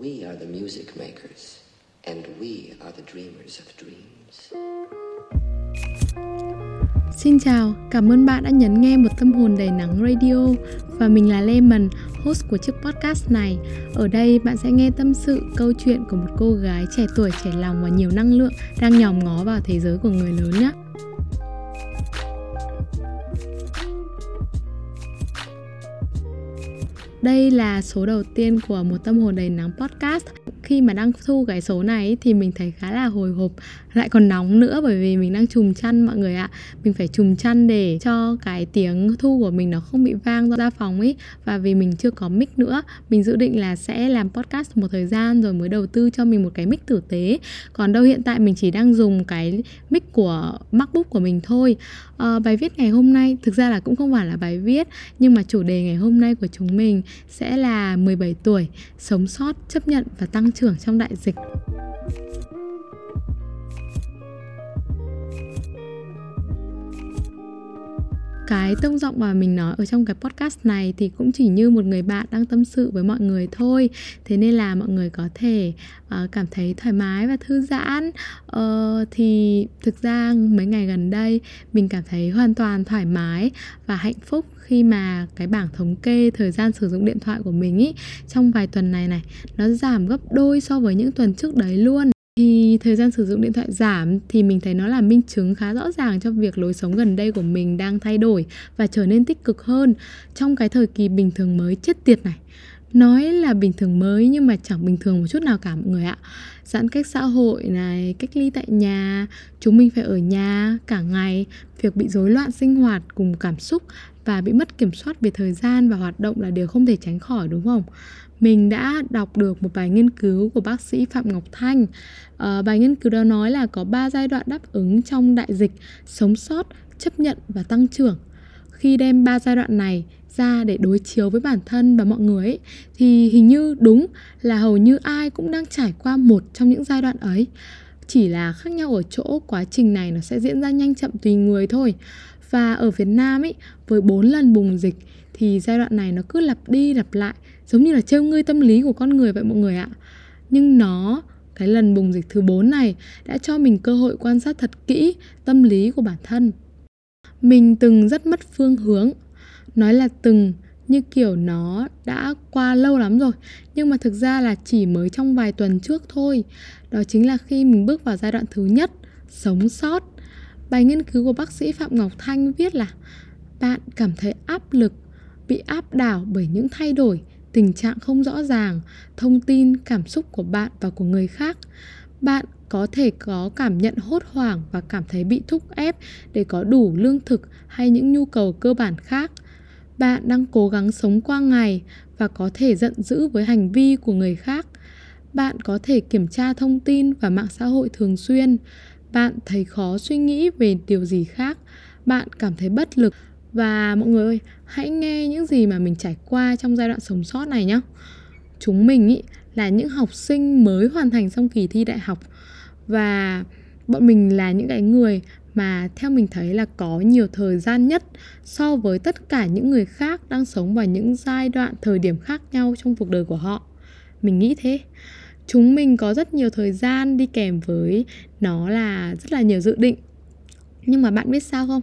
We are the music makers, and we are the dreamers of dreams. Xin chào, cảm ơn bạn đã nhấn nghe một tâm hồn đầy nắng radio và mình là Lemon, host của chiếc podcast này. Ở đây bạn sẽ nghe tâm sự, câu chuyện của một cô gái trẻ tuổi, trẻ lòng và nhiều năng lượng đang nhòm ngó vào thế giới của người lớn nhé. Đây là số đầu tiên của một tâm hồn đầy nắng podcast khi mà đang thu cái số này thì mình thấy khá là hồi hộp lại còn nóng nữa bởi vì mình đang chùm chăn mọi người ạ. Mình phải chùm chăn để cho cái tiếng thu của mình nó không bị vang ra phòng ấy. Và vì mình chưa có mic nữa mình dự định là sẽ làm podcast một thời gian rồi mới đầu tư cho mình một cái mic tử tế. Còn đâu hiện tại mình chỉ đang dùng cái mic của macbook của mình thôi. À, bài viết ngày hôm nay thực ra là cũng không phải là bài viết nhưng mà chủ đề ngày hôm nay của chúng mình sẽ là 17 tuổi sống sót chấp nhận và tăng trưởng trong đại dịch. Cái tông giọng mà mình nói ở trong cái podcast này thì cũng chỉ như một người bạn đang tâm sự với mọi người thôi. Thế nên là mọi người có thể uh, cảm thấy thoải mái và thư giãn. Uh, thì thực ra mấy ngày gần đây mình cảm thấy hoàn toàn thoải mái và hạnh phúc khi mà cái bảng thống kê thời gian sử dụng điện thoại của mình ý trong vài tuần này này nó giảm gấp đôi so với những tuần trước đấy luôn thì thời gian sử dụng điện thoại giảm thì mình thấy nó là minh chứng khá rõ ràng cho việc lối sống gần đây của mình đang thay đổi và trở nên tích cực hơn trong cái thời kỳ bình thường mới chết tiệt này. Nói là bình thường mới nhưng mà chẳng bình thường một chút nào cả mọi người ạ. Giãn cách xã hội này, cách ly tại nhà, chúng mình phải ở nhà cả ngày, việc bị rối loạn sinh hoạt cùng cảm xúc và bị mất kiểm soát về thời gian và hoạt động là điều không thể tránh khỏi đúng không mình đã đọc được một bài nghiên cứu của bác sĩ Phạm Ngọc Thanh. À, bài nghiên cứu đó nói là có 3 giai đoạn đáp ứng trong đại dịch: sống sót, chấp nhận và tăng trưởng. Khi đem ba giai đoạn này ra để đối chiếu với bản thân và mọi người ấy, thì hình như đúng là hầu như ai cũng đang trải qua một trong những giai đoạn ấy. Chỉ là khác nhau ở chỗ quá trình này nó sẽ diễn ra nhanh chậm tùy người thôi. Và ở Việt Nam ấy, với 4 lần bùng dịch thì giai đoạn này nó cứ lặp đi lặp lại giống như là trêu ngươi tâm lý của con người vậy mọi người ạ. Nhưng nó cái lần bùng dịch thứ 4 này đã cho mình cơ hội quan sát thật kỹ tâm lý của bản thân. Mình từng rất mất phương hướng. Nói là từng như kiểu nó đã qua lâu lắm rồi nhưng mà thực ra là chỉ mới trong vài tuần trước thôi. Đó chính là khi mình bước vào giai đoạn thứ nhất sống sót bài nghiên cứu của bác sĩ phạm ngọc thanh viết là, bạn cảm thấy áp lực, bị áp đảo bởi những thay đổi, tình trạng không rõ ràng, thông tin, cảm xúc của bạn và của người khác. Bạn có thể có cảm nhận hốt hoảng và cảm thấy bị thúc ép để có đủ lương thực hay những nhu cầu cơ bản khác. Bạn đang cố gắng sống qua ngày và có thể giận dữ với hành vi của người khác. Bạn có thể kiểm tra thông tin và mạng xã hội thường xuyên bạn thấy khó suy nghĩ về điều gì khác bạn cảm thấy bất lực và mọi người ơi, hãy nghe những gì mà mình trải qua trong giai đoạn sống sót này nhé. Chúng mình ý là những học sinh mới hoàn thành xong kỳ thi đại học và bọn mình là những cái người mà theo mình thấy là có nhiều thời gian nhất so với tất cả những người khác đang sống vào những giai đoạn thời điểm khác nhau trong cuộc đời của họ. Mình nghĩ thế. Chúng mình có rất nhiều thời gian đi kèm với nó là rất là nhiều dự định. Nhưng mà bạn biết sao không?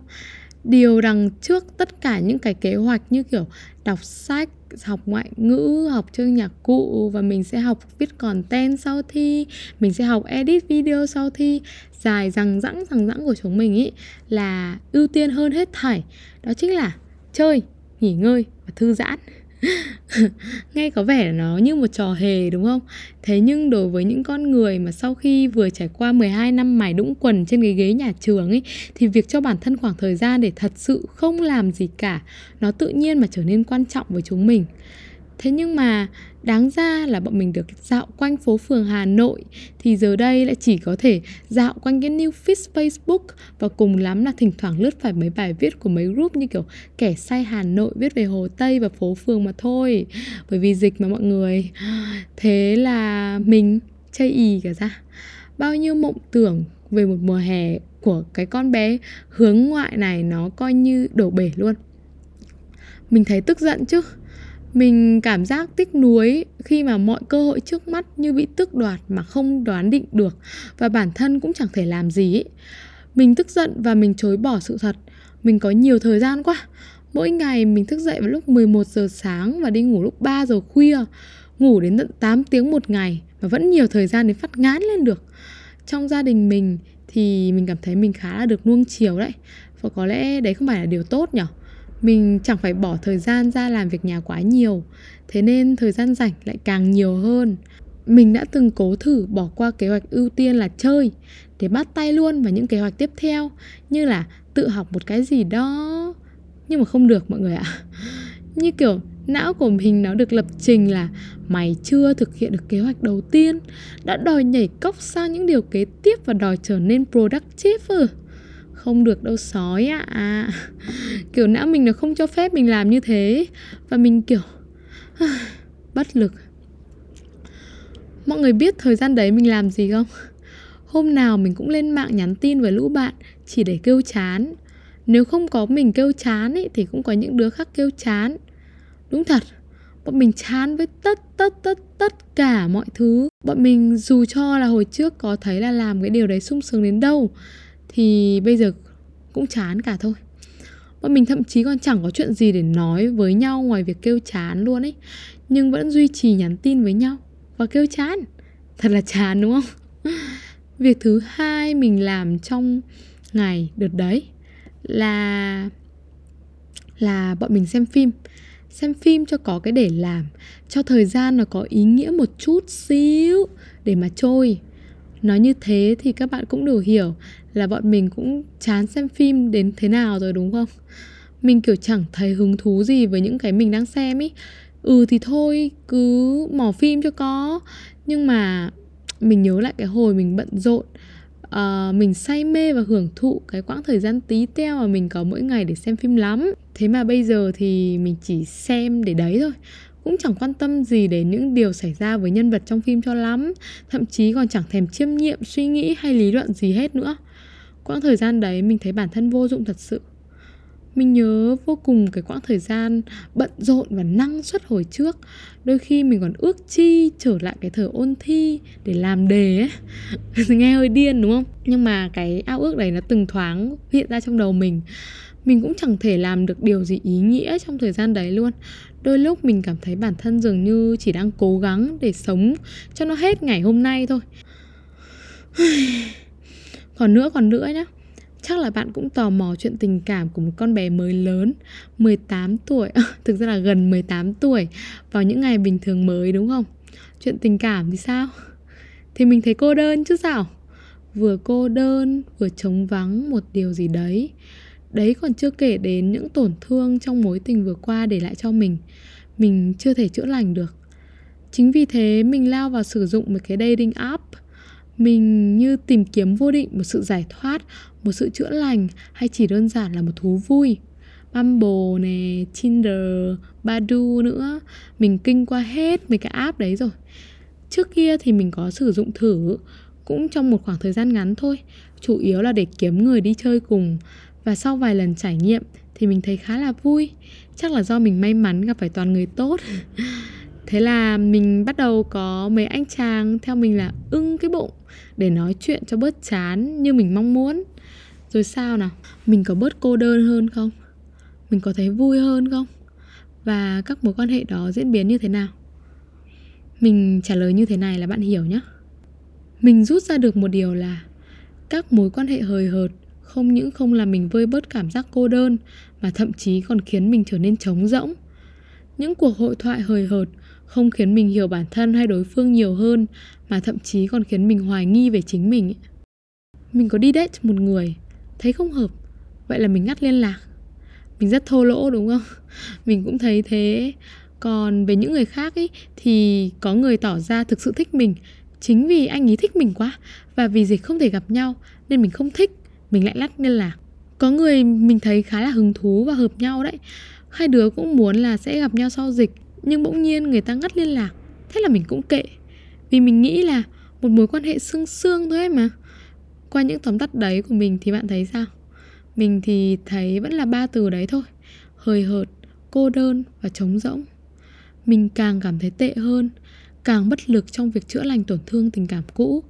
điều đằng trước tất cả những cái kế hoạch như kiểu đọc sách, học ngoại ngữ, học chơi nhạc cụ và mình sẽ học viết content sau thi, mình sẽ học edit video sau thi, dài rằng rẵng rằng rẵng của chúng mình ý, là ưu tiên hơn hết thảy đó chính là chơi, nghỉ ngơi và thư giãn nghe có vẻ nó như một trò hề, đúng không? Thế nhưng đối với những con người mà sau khi vừa trải qua 12 năm mài đũng quần trên cái ghế nhà trường ấy, thì việc cho bản thân khoảng thời gian để thật sự không làm gì cả, nó tự nhiên mà trở nên quan trọng với chúng mình. Thế nhưng mà đáng ra là bọn mình được dạo quanh phố phường Hà Nội thì giờ đây lại chỉ có thể dạo quanh cái new feed Facebook và cùng lắm là thỉnh thoảng lướt phải mấy bài viết của mấy group như kiểu kẻ say Hà Nội viết về Hồ Tây và phố phường mà thôi. Bởi vì dịch mà mọi người. Thế là mình chây ì cả ra. Bao nhiêu mộng tưởng về một mùa hè của cái con bé hướng ngoại này nó coi như đổ bể luôn. Mình thấy tức giận chứ mình cảm giác tiếc nuối khi mà mọi cơ hội trước mắt như bị tước đoạt mà không đoán định được và bản thân cũng chẳng thể làm gì ấy. Mình tức giận và mình chối bỏ sự thật. Mình có nhiều thời gian quá. Mỗi ngày mình thức dậy vào lúc 11 giờ sáng và đi ngủ lúc 3 giờ khuya. Ngủ đến tận 8 tiếng một ngày và vẫn nhiều thời gian để phát ngán lên được. Trong gia đình mình thì mình cảm thấy mình khá là được nuông chiều đấy. Và có lẽ đấy không phải là điều tốt nhỉ? Mình chẳng phải bỏ thời gian ra làm việc nhà quá nhiều, thế nên thời gian rảnh lại càng nhiều hơn. Mình đã từng cố thử bỏ qua kế hoạch ưu tiên là chơi, để bắt tay luôn vào những kế hoạch tiếp theo, như là tự học một cái gì đó. Nhưng mà không được, mọi người ạ. Như kiểu, não của mình nó được lập trình là mày chưa thực hiện được kế hoạch đầu tiên, đã đòi nhảy cốc sang những điều kế tiếp và đòi trở nên productive ừ không được đâu sói ạ à. kiểu não mình nó không cho phép mình làm như thế. Và mình kiểu, bất lực. Mọi người biết thời gian đấy mình làm gì không? Hôm nào mình cũng lên mạng nhắn tin với lũ bạn chỉ để kêu chán. Nếu không có mình kêu chán ấy thì cũng có những đứa khác kêu chán. Đúng thật, bọn mình chán với tất tất tất tất cả mọi thứ. Bọn mình dù cho là hồi trước có thấy là làm cái điều đấy sung sướng đến đâu thì bây giờ cũng chán cả thôi. Bọn mình thậm chí còn chẳng có chuyện gì để nói với nhau ngoài việc kêu chán luôn ấy. Nhưng vẫn duy trì nhắn tin với nhau và kêu chán. Thật là chán, đúng không? Việc thứ hai mình làm trong ngày đợt đấy là là bọn mình xem phim. Xem phim cho có cái để làm, cho thời gian nó có ý nghĩa một chút xíu để mà trôi nói như thế thì các bạn cũng đủ hiểu là bọn mình cũng chán xem phim đến thế nào rồi đúng không? Mình kiểu chẳng thấy hứng thú gì với những cái mình đang xem ý. Ừ thì thôi cứ mò phim cho có. Nhưng mà mình nhớ lại cái hồi mình bận rộn uh, mình say mê và hưởng thụ cái quãng thời gian tí teo mà mình có mỗi ngày để xem phim lắm. Thế mà bây giờ thì mình chỉ xem để đấy thôi cũng chẳng quan tâm gì đến những điều xảy ra với nhân vật trong phim cho lắm, thậm chí còn chẳng thèm chiêm nghiệm, suy nghĩ hay lý luận gì hết nữa. Quãng thời gian đấy mình thấy bản thân vô dụng thật sự. Mình nhớ vô cùng cái quãng thời gian bận rộn và năng suất hồi trước. Đôi khi mình còn ước chi trở lại cái thời ôn thi để làm đề ấy. Nghe hơi điên, đúng không? Nhưng mà cái ao ước đấy nó từng thoáng hiện ra trong đầu mình. Mình cũng chẳng thể làm được điều gì ý nghĩa trong thời gian đấy luôn đôi lúc mình cảm thấy bản thân dường như chỉ đang cố gắng để sống cho nó hết ngày hôm nay thôi còn nữa còn nữa nhá Chắc là bạn cũng tò mò chuyện tình cảm của một con bé mới lớn 18 tuổi Thực ra là gần 18 tuổi Vào những ngày bình thường mới đúng không? Chuyện tình cảm thì sao? Thì mình thấy cô đơn chứ sao? Vừa cô đơn, vừa trống vắng một điều gì đấy Đấy còn chưa kể đến những tổn thương trong mối tình vừa qua để lại cho mình. Mình chưa thể chữa lành được. Chính vì thế mình lao vào sử dụng một cái dating app. Mình như tìm kiếm vô định một sự giải thoát một sự chữa lành hay chỉ đơn giản là một thú vui. Bumble nè, Tinder, Badu nữa. Mình kinh qua hết mấy cái app đấy rồi. Trước kia thì mình có sử dụng thử Cũng trong một khoảng thời gian ngắn thôi. Chủ yếu là để kiếm người đi chơi cùng. Và sau vài lần trải nghiệm thì mình thấy khá là vui Chắc là do mình may mắn gặp phải toàn người tốt Thế là mình bắt đầu có mấy anh chàng theo mình là ưng cái bụng Để nói chuyện cho bớt chán như mình mong muốn Rồi sao nào? Mình có bớt cô đơn hơn không? Mình có thấy vui hơn không? Và các mối quan hệ đó diễn biến như thế nào? Mình trả lời như thế này là bạn hiểu nhé Mình rút ra được một điều là Các mối quan hệ hời hợt không những không làm mình vơi bớt cảm giác cô đơn mà thậm chí còn khiến mình trở nên trống rỗng. Những cuộc hội thoại hời hợt không khiến mình hiểu bản thân hay đối phương nhiều hơn mà thậm chí còn khiến mình hoài nghi về chính mình. Mình có đi date một người thấy không hợp vậy là mình ngắt liên lạc. Mình rất thô lỗ đúng không? Mình cũng thấy thế. Còn về những người khác ý, thì có người tỏ ra thực sự thích mình. Chính vì anh ấy thích mình quá và vì dịch không thể gặp nhau nên mình không thích mình lại lắt liên lạc có người mình thấy khá là hứng thú và hợp nhau đấy. Hai đứa cũng muốn là sẽ gặp nhau sau dịch nhưng bỗng nhiên người ta ngắt liên lạc. Thế là mình cũng kệ vì mình nghĩ là một mối quan hệ xương xương thôi mà. Qua những tóm tắt đấy của mình thì bạn thấy sao? Mình thì thấy vẫn là ba từ đấy thôi hời hợt cô đơn và trống rỗng. Mình càng cảm thấy tệ hơn, càng bất lực trong việc chữa lành tổn thương tình cảm cũ.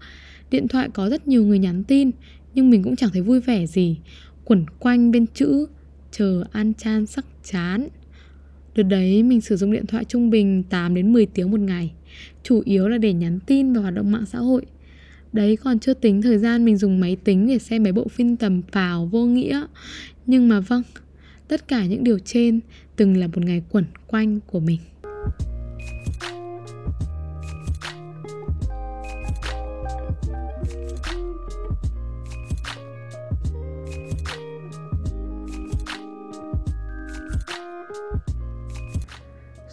Điện thoại có rất nhiều người nhắn tin, nhưng mình cũng chẳng thấy vui vẻ gì, quẩn quanh bên chữ chờ an chan sắc chán. Đợt đấy mình sử dụng điện thoại trung bình 8 đến 10 tiếng một ngày, chủ yếu là để nhắn tin và hoạt động mạng xã hội. Đấy còn chưa tính thời gian mình dùng máy tính để xem mấy bộ phim tầm phào vô nghĩa. Nhưng mà vâng, tất cả những điều trên từng là một ngày quẩn quanh của mình.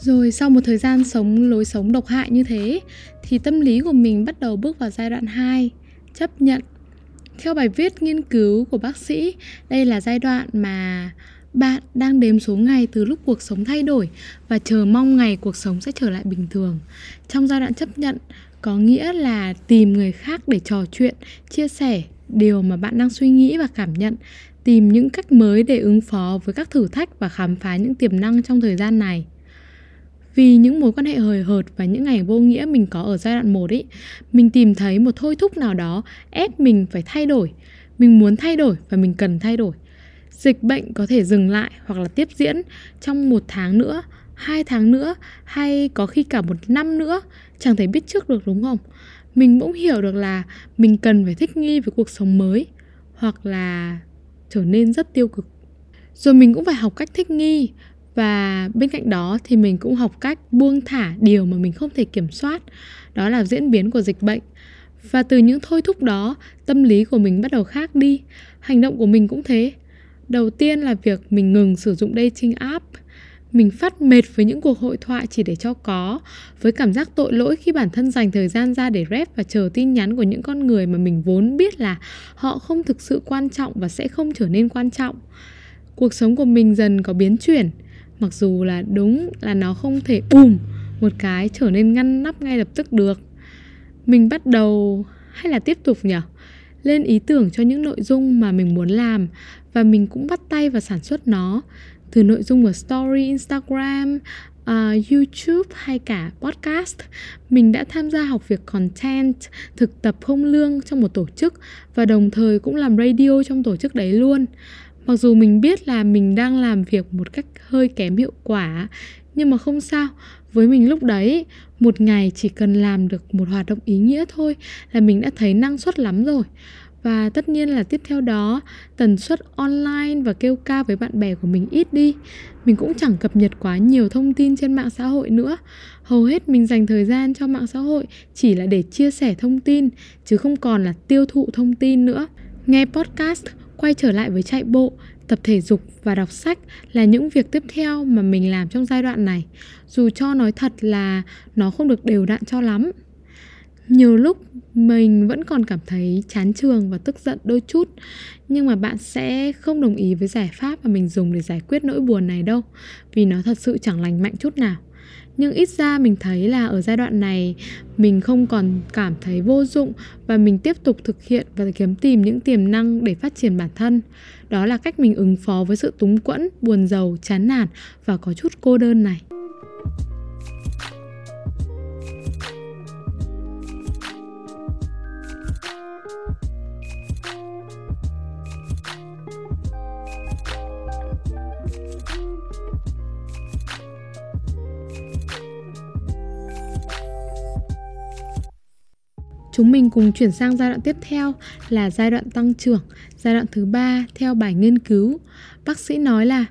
Rồi sau một thời gian sống lối sống độc hại như thế thì tâm lý của mình bắt đầu bước vào giai đoạn 2, chấp nhận. Theo bài viết nghiên cứu của bác sĩ, đây là giai đoạn mà bạn đang đếm số ngày từ lúc cuộc sống thay đổi và chờ mong ngày cuộc sống sẽ trở lại bình thường. Trong giai đoạn chấp nhận có nghĩa là tìm người khác để trò chuyện, chia sẻ điều mà bạn đang suy nghĩ và cảm nhận, tìm những cách mới để ứng phó với các thử thách và khám phá những tiềm năng trong thời gian này. Vì những mối quan hệ hời hợt và những ngày vô nghĩa mình có ở giai đoạn 1 ấy, mình tìm thấy một thôi thúc nào đó ép mình phải thay đổi. Mình muốn thay đổi và mình cần thay đổi. Dịch bệnh có thể dừng lại hoặc là tiếp diễn trong một tháng nữa, hai tháng nữa hay có khi cả một năm nữa, chẳng thể biết trước được đúng không? Mình bỗng hiểu được là mình cần phải thích nghi với cuộc sống mới hoặc là trở nên rất tiêu cực. Rồi mình cũng phải học cách thích nghi và bên cạnh đó thì mình cũng học cách buông thả điều mà mình không thể kiểm soát, đó là diễn biến của dịch bệnh. Và từ những thôi thúc đó, tâm lý của mình bắt đầu khác đi, hành động của mình cũng thế. Đầu tiên là việc mình ngừng sử dụng dating app. Mình phát mệt với những cuộc hội thoại chỉ để cho có, với cảm giác tội lỗi khi bản thân dành thời gian ra để rep và chờ tin nhắn của những con người mà mình vốn biết là họ không thực sự quan trọng và sẽ không trở nên quan trọng. Cuộc sống của mình dần có biến chuyển mặc dù là đúng là nó không thể bùm một cái trở nên ngăn nắp ngay lập tức được. Mình bắt đầu hay là tiếp tục nhỉ? Lên ý tưởng cho những nội dung mà mình muốn làm và mình cũng bắt tay vào sản xuất nó. Từ nội dung của story instagram uh, youtube hay cả podcast mình đã tham gia học việc content thực tập không lương trong một tổ chức và đồng thời cũng làm radio trong tổ chức đấy luôn. Mặc dù mình biết là mình đang làm việc một cách hơi kém hiệu quả. Nhưng mà không sao, với mình lúc đấy, một ngày chỉ cần làm được một hoạt động ý nghĩa thôi là mình đã thấy năng suất lắm rồi. Và tất nhiên là tiếp theo đó, tần suất online và kêu ca với bạn bè của mình ít đi. Mình cũng chẳng cập nhật quá nhiều thông tin trên mạng xã hội nữa. Hầu hết mình dành thời gian cho mạng xã hội chỉ là để chia sẻ thông tin, chứ không còn là tiêu thụ thông tin nữa. Nghe podcast quay trở lại với chạy bộ, tập thể dục và đọc sách là những việc tiếp theo mà mình làm trong giai đoạn này. Dù cho nói thật là nó không được đều đặn cho lắm. Nhiều lúc mình vẫn còn cảm thấy chán trường và tức giận đôi chút, nhưng mà bạn sẽ không đồng ý với giải pháp mà mình dùng để giải quyết nỗi buồn này đâu, vì nó thật sự chẳng lành mạnh chút nào nhưng ít ra mình thấy là ở giai đoạn này, mình không còn cảm thấy vô dụng và mình tiếp tục thực hiện và kiếm tìm những tiềm năng để phát triển bản thân. Đó là cách mình ứng phó với sự túng quẫn, buồn giàu, chán nản và có chút cô đơn này. Chúng mình cùng chuyển sang giai đoạn tiếp theo là giai đoạn tăng trưởng, giai đoạn thứ ba theo bài nghiên cứu. Bác sĩ nói là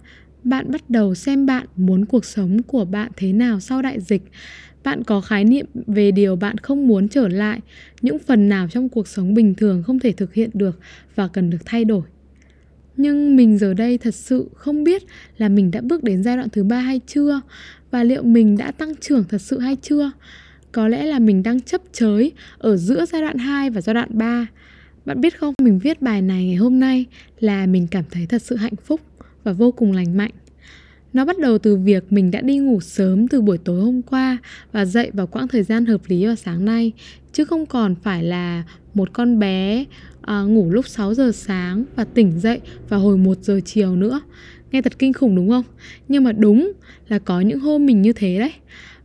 bạn bắt đầu xem bạn muốn cuộc sống của bạn thế nào sau đại dịch. Bạn có khái niệm về điều bạn không muốn trở lại, những phần nào trong cuộc sống bình thường không thể thực hiện được và cần được thay đổi. Nhưng mình giờ đây thật sự không biết là mình đã bước đến giai đoạn thứ ba hay chưa và liệu mình đã tăng trưởng thật sự hay chưa có lẽ là mình đang chấp chới ở giữa giai đoạn 2 và giai đoạn 3. Bạn biết không, mình viết bài này ngày hôm nay là mình cảm thấy thật sự hạnh phúc và vô cùng lành mạnh. Nó bắt đầu từ việc mình đã đi ngủ sớm từ buổi tối hôm qua và dậy vào quãng thời gian hợp lý vào sáng nay, chứ không còn phải là một con bé à, ngủ lúc 6 giờ sáng và tỉnh dậy vào hồi 1 giờ chiều nữa. Nghe thật kinh khủng đúng không? Nhưng mà đúng là có những hôm mình như thế đấy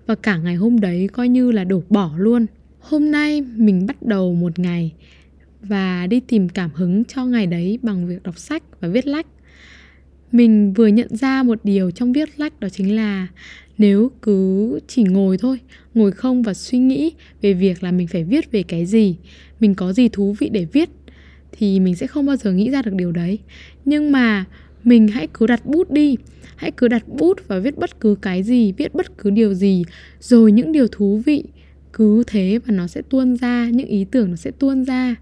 và cả ngày hôm đấy coi như là đổ bỏ luôn. Hôm nay mình bắt đầu một ngày và đi tìm cảm hứng cho ngày đấy bằng việc đọc sách và viết lách. Mình vừa nhận ra một điều trong viết lách đó chính là nếu cứ chỉ ngồi thôi, ngồi không và suy nghĩ về việc là mình phải viết về cái gì, mình có gì thú vị để viết, thì mình sẽ không bao giờ nghĩ ra được điều đấy. Nhưng mà mình hãy cứ đặt bút đi. Hãy cứ đặt bút và viết bất cứ cái gì viết bất cứ điều gì. Rồi những điều thú vị cứ thế và nó sẽ tuôn ra những ý tưởng nó sẽ tuôn ra.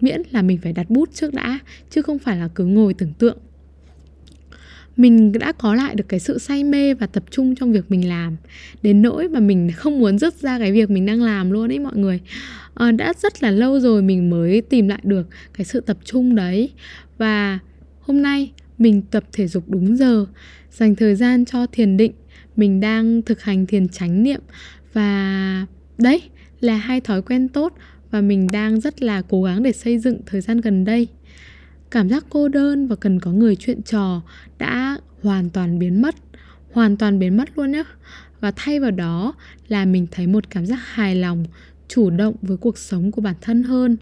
Miễn là mình phải đặt bút trước đã chứ không phải là cứ ngồi tưởng tượng. Mình đã có lại được cái sự say mê và tập trung trong việc mình làm. Đến nỗi mà mình không muốn dứt ra cái việc mình đang làm luôn ấy mọi người. À, đã rất là lâu rồi mình mới tìm lại được cái sự tập trung đấy. Và hôm nay mình tập thể dục đúng giờ, dành thời gian cho thiền định. Mình đang thực hành thiền chánh niệm. Và đấy, là hai thói quen tốt và mình đang rất là cố gắng để xây dựng thời gian gần đây. Cảm giác cô đơn và cần có người chuyện trò đã hoàn toàn biến mất, hoàn toàn biến mất luôn nhá. Và thay vào đó là mình thấy một cảm giác hài lòng, chủ động với cuộc sống của bản thân hơn.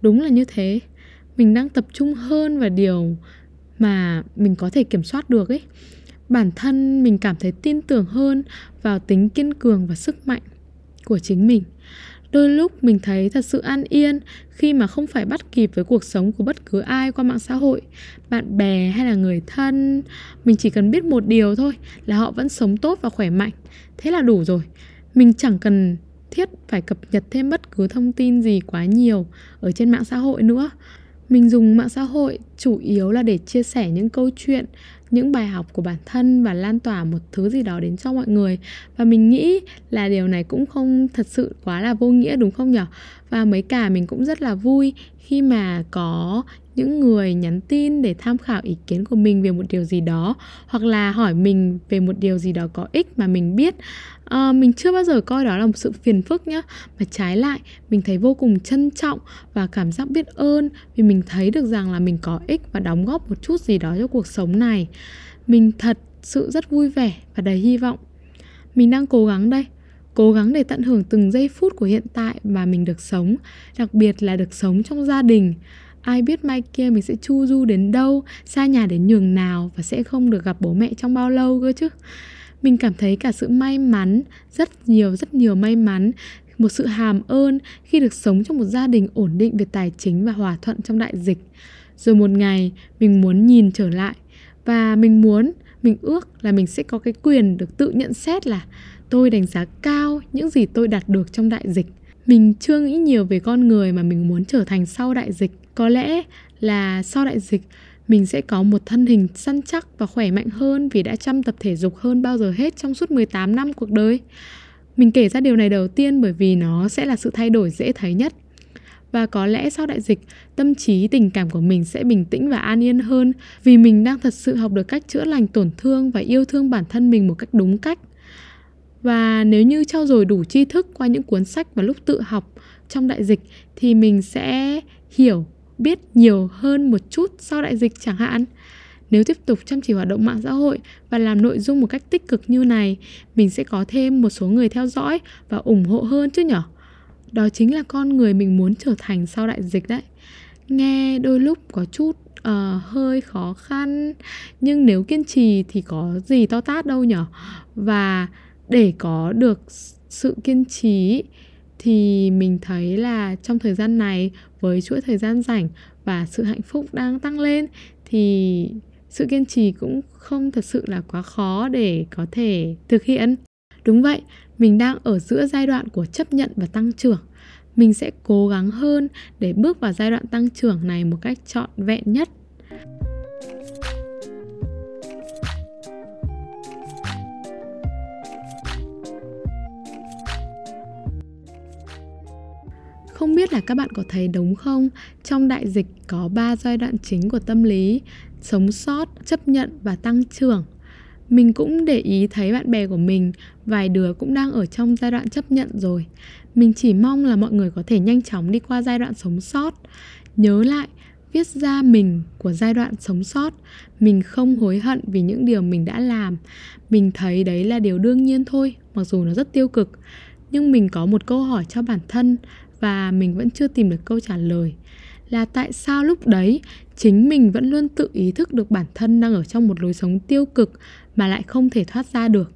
Đúng là như thế. Mình đang tập trung hơn vào điều mà mình có thể kiểm soát được ấy. Bản thân mình cảm thấy tin tưởng hơn vào tính kiên cường và sức mạnh của chính mình. Đôi lúc mình thấy thật sự an yên khi mà không phải bắt kịp với cuộc sống của bất cứ ai qua mạng xã hội, bạn bè hay là người thân. Mình chỉ cần biết một điều thôi là họ vẫn sống tốt và khỏe mạnh. Thế là đủ rồi. Mình chẳng cần thiết phải cập nhật thêm bất cứ thông tin gì quá nhiều ở trên mạng xã hội nữa mình dùng mạng xã hội chủ yếu là để chia sẻ những câu chuyện, những bài học của bản thân và lan tỏa một thứ gì đó đến cho mọi người. Và mình nghĩ là điều này cũng không thật sự quá là vô nghĩa, đúng không nhở? Và mấy cả mình cũng rất là vui khi mà có những người nhắn tin để tham khảo ý kiến của mình về một điều gì đó hoặc là hỏi mình về một điều gì đó có ích mà mình biết. À, mình chưa bao giờ coi đó là một sự phiền phức nhá mà trái lại mình thấy vô cùng trân trọng và cảm giác biết ơn vì mình thấy được rằng là mình có ích và đóng góp một chút gì đó cho cuộc sống này. Mình thật sự rất vui vẻ và đầy hy vọng. Mình đang cố gắng đây cố gắng để tận hưởng từng giây phút của hiện tại mà mình được sống, đặc biệt là được sống trong gia đình. Ai biết mai kia mình sẽ chu du đến đâu, xa nhà đến nhường nào và sẽ không được gặp bố mẹ trong bao lâu cơ chứ? Mình cảm thấy cả sự may mắn, rất nhiều rất nhiều may mắn, một sự hàm ơn khi được sống trong một gia đình ổn định về tài chính và hòa thuận trong đại dịch. Rồi một ngày, mình muốn nhìn trở lại và mình muốn, mình ước là mình sẽ có cái quyền được tự nhận xét là tôi đánh giá cao những gì tôi đạt được trong đại dịch mình chưa nghĩ nhiều về con người mà mình muốn trở thành sau đại dịch có lẽ là sau đại dịch mình sẽ có một thân hình săn chắc và khỏe mạnh hơn vì đã chăm tập thể dục hơn bao giờ hết trong suốt 18 năm cuộc đời. Mình kể ra điều này đầu tiên bởi vì nó sẽ là sự thay đổi dễ thấy nhất. Và có lẽ sau đại dịch, tâm trí tình cảm của mình sẽ bình tĩnh và an yên hơn vì mình đang thật sự học được cách chữa lành tổn thương và yêu thương bản thân mình một cách đúng cách. Và nếu như trao dồi đủ tri thức qua những cuốn sách và lúc tự học trong đại dịch thì mình sẽ hiểu biết nhiều hơn một chút sau đại dịch chẳng hạn. Nếu tiếp tục chăm chỉ hoạt động mạng xã hội và làm nội dung một cách tích cực như này mình sẽ có thêm một số người theo dõi và ủng hộ hơn chứ nhở? Đó chính là con người mình muốn trở thành sau đại dịch đấy. Nghe đôi lúc có chút uh, hơi khó khăn nhưng nếu kiên trì thì có gì to tát đâu nhở? Và để có được sự kiên trì thì mình thấy là trong thời gian này, với chuỗi thời gian rảnh và sự hạnh phúc đang tăng lên, thì sự kiên trì cũng không thật sự là quá khó để có thể thực hiện. Đúng vậy, mình đang ở giữa giai đoạn của chấp nhận và tăng trưởng. Mình sẽ cố gắng hơn để bước vào giai đoạn tăng trưởng này một cách trọn vẹn nhất. Không biết là các bạn có thấy đúng không? Trong đại dịch có 3 giai đoạn chính của tâm lý, sống sót, chấp nhận và tăng trưởng. Mình cũng để ý thấy bạn bè của mình, vài đứa cũng đang ở trong giai đoạn chấp nhận rồi. Mình chỉ mong là mọi người có thể nhanh chóng đi qua giai đoạn sống sót, nhớ lại viết ra mình của giai đoạn sống sót mình không hối hận vì những điều mình đã làm mình thấy đấy là điều đương nhiên thôi mặc dù nó rất tiêu cực nhưng mình có một câu hỏi cho bản thân và mình vẫn chưa tìm được câu trả lời. Là tại sao lúc đấy chính mình vẫn luôn tự ý thức được bản thân đang ở trong một lối sống tiêu cực mà lại không thể thoát ra được?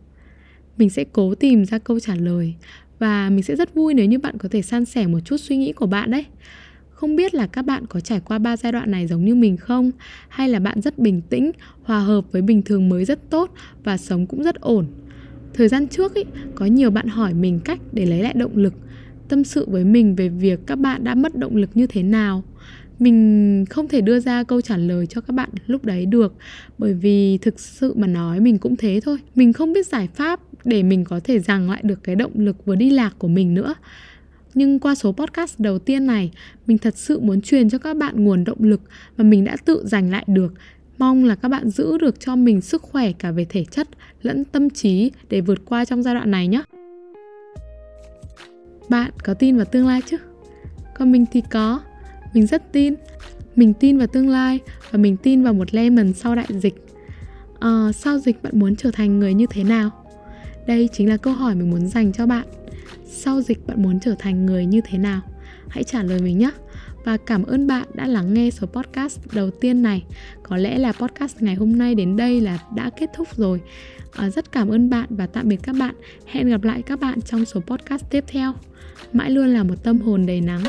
Mình sẽ cố tìm ra câu trả lời và mình sẽ rất vui nếu như bạn có thể san sẻ một chút suy nghĩ của bạn đấy. Không biết là các bạn có trải qua ba giai đoạn này giống như mình không? Hay là bạn rất bình tĩnh hòa hợp với bình thường mới rất tốt và sống cũng rất ổn? Thời gian trước ý, có nhiều bạn hỏi mình cách để lấy lại động lực tâm sự với mình về việc các bạn đã mất động lực như thế nào. Mình không thể đưa ra câu trả lời cho các bạn lúc đấy được, bởi vì thực sự mà nói mình cũng thế thôi. Mình không biết giải pháp để mình có thể giằng lại được cái động lực vừa đi lạc của mình nữa. Nhưng qua số podcast đầu tiên này, mình thật sự muốn truyền cho các bạn nguồn động lực mà mình đã tự giành lại được. Mong là các bạn giữ được cho mình sức khỏe cả về thể chất lẫn tâm trí để vượt qua trong giai đoạn này nhé bạn có tin vào tương lai chứ? Còn mình thì có. Mình rất tin. Mình tin vào tương lai và mình tin vào một lemon sau đại dịch. À, sau dịch bạn muốn trở thành người như thế nào? Đây chính là câu hỏi mình muốn dành cho bạn. Sau dịch bạn muốn trở thành người như thế nào? Hãy trả lời mình nhé. Và cảm ơn bạn đã lắng nghe số podcast đầu tiên này. Có lẽ là podcast ngày hôm nay đến đây là đã kết thúc rồi à, rất cảm ơn bạn và tạm biệt các bạn. Hẹn gặp lại các bạn trong số podcast tiếp theo. Mãi luôn là một tâm hồn đầy nắng.